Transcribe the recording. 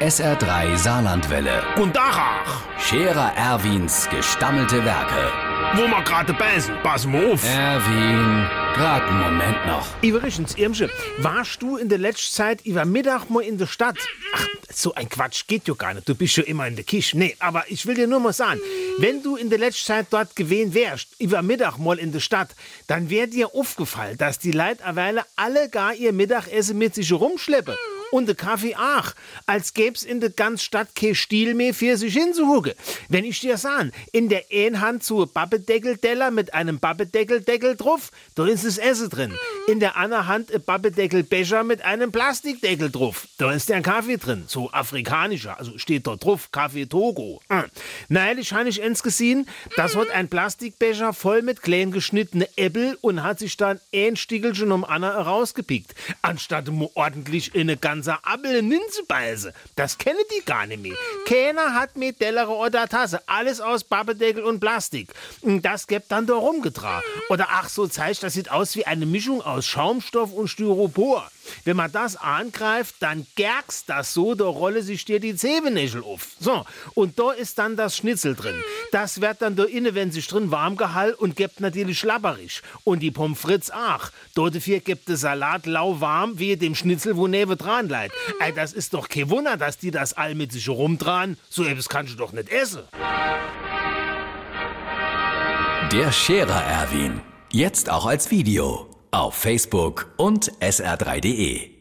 SR3 Saarlandwelle. Und Dachach, Scherer Erwins gestammelte Werke. wo wir gerade beißen, pass mal auf. Erwin, grad einen Moment noch. Übrigens, Irmsche, warst du in der letzten Zeit über Mittag mal in der Stadt? Ach, so ein Quatsch geht ja gar nicht. Du bist ja immer in der Küche. Nee, aber ich will dir nur mal sagen, wenn du in der letzten Zeit dort gewesen wärst, über Mittag mal in der Stadt, dann wär dir aufgefallen, dass die Leute alle gar ihr Mittagessen mit sich rumschleppen. Und der Kaffee auch, als gäb's in der ganzen Stadt kein Stil mehr für sich hinzuhucken. Wenn ich dir sah, in der einen Hand so ein Babbedeckelteller mit einem Babbedeckeldeckel drauf, da ist das Essen drin. In der anderen Hand ein Babbedeckelbecher mit einem Plastikdeckel drauf, da ist der Kaffee drin, so afrikanischer, also steht dort drauf, Kaffee Togo. Ah. Neulich habe ich eins gesehen, das hat ein Plastikbecher voll mit klein geschnittene Äpfel und hat sich dann ein Stickelchen um Anna herausgepickt, anstatt ordentlich in eine ganze Appel zu beißen. Das kennen die gar nicht mehr. Keiner hat mehr Teller oder Tasse, alles aus Babbedeckel und Plastik. Das gibt dann da rumgetragen. Oder ach, so zeigt, das sieht aus wie eine Mischung aus Schaumstoff und Styropor. Wenn man das angreift, dann gergst das so, da rolle sich dir die Zehennägel auf. So, und da ist dann das Schnitzel drin. Das wird dann da inne, wenn sich drin warm gehalten und gibt natürlich schlabberig. Und die Pommes frites auch. Dort dafür gibt der Salat lauwarm, wie dem Schnitzel, wo neben dran leid. Ey, das ist doch kein Wunder, dass die das all mit sich rumdran. So etwas kannst du doch nicht essen. Der Scherer Erwin. Jetzt auch als Video. Auf Facebook und sr3.de.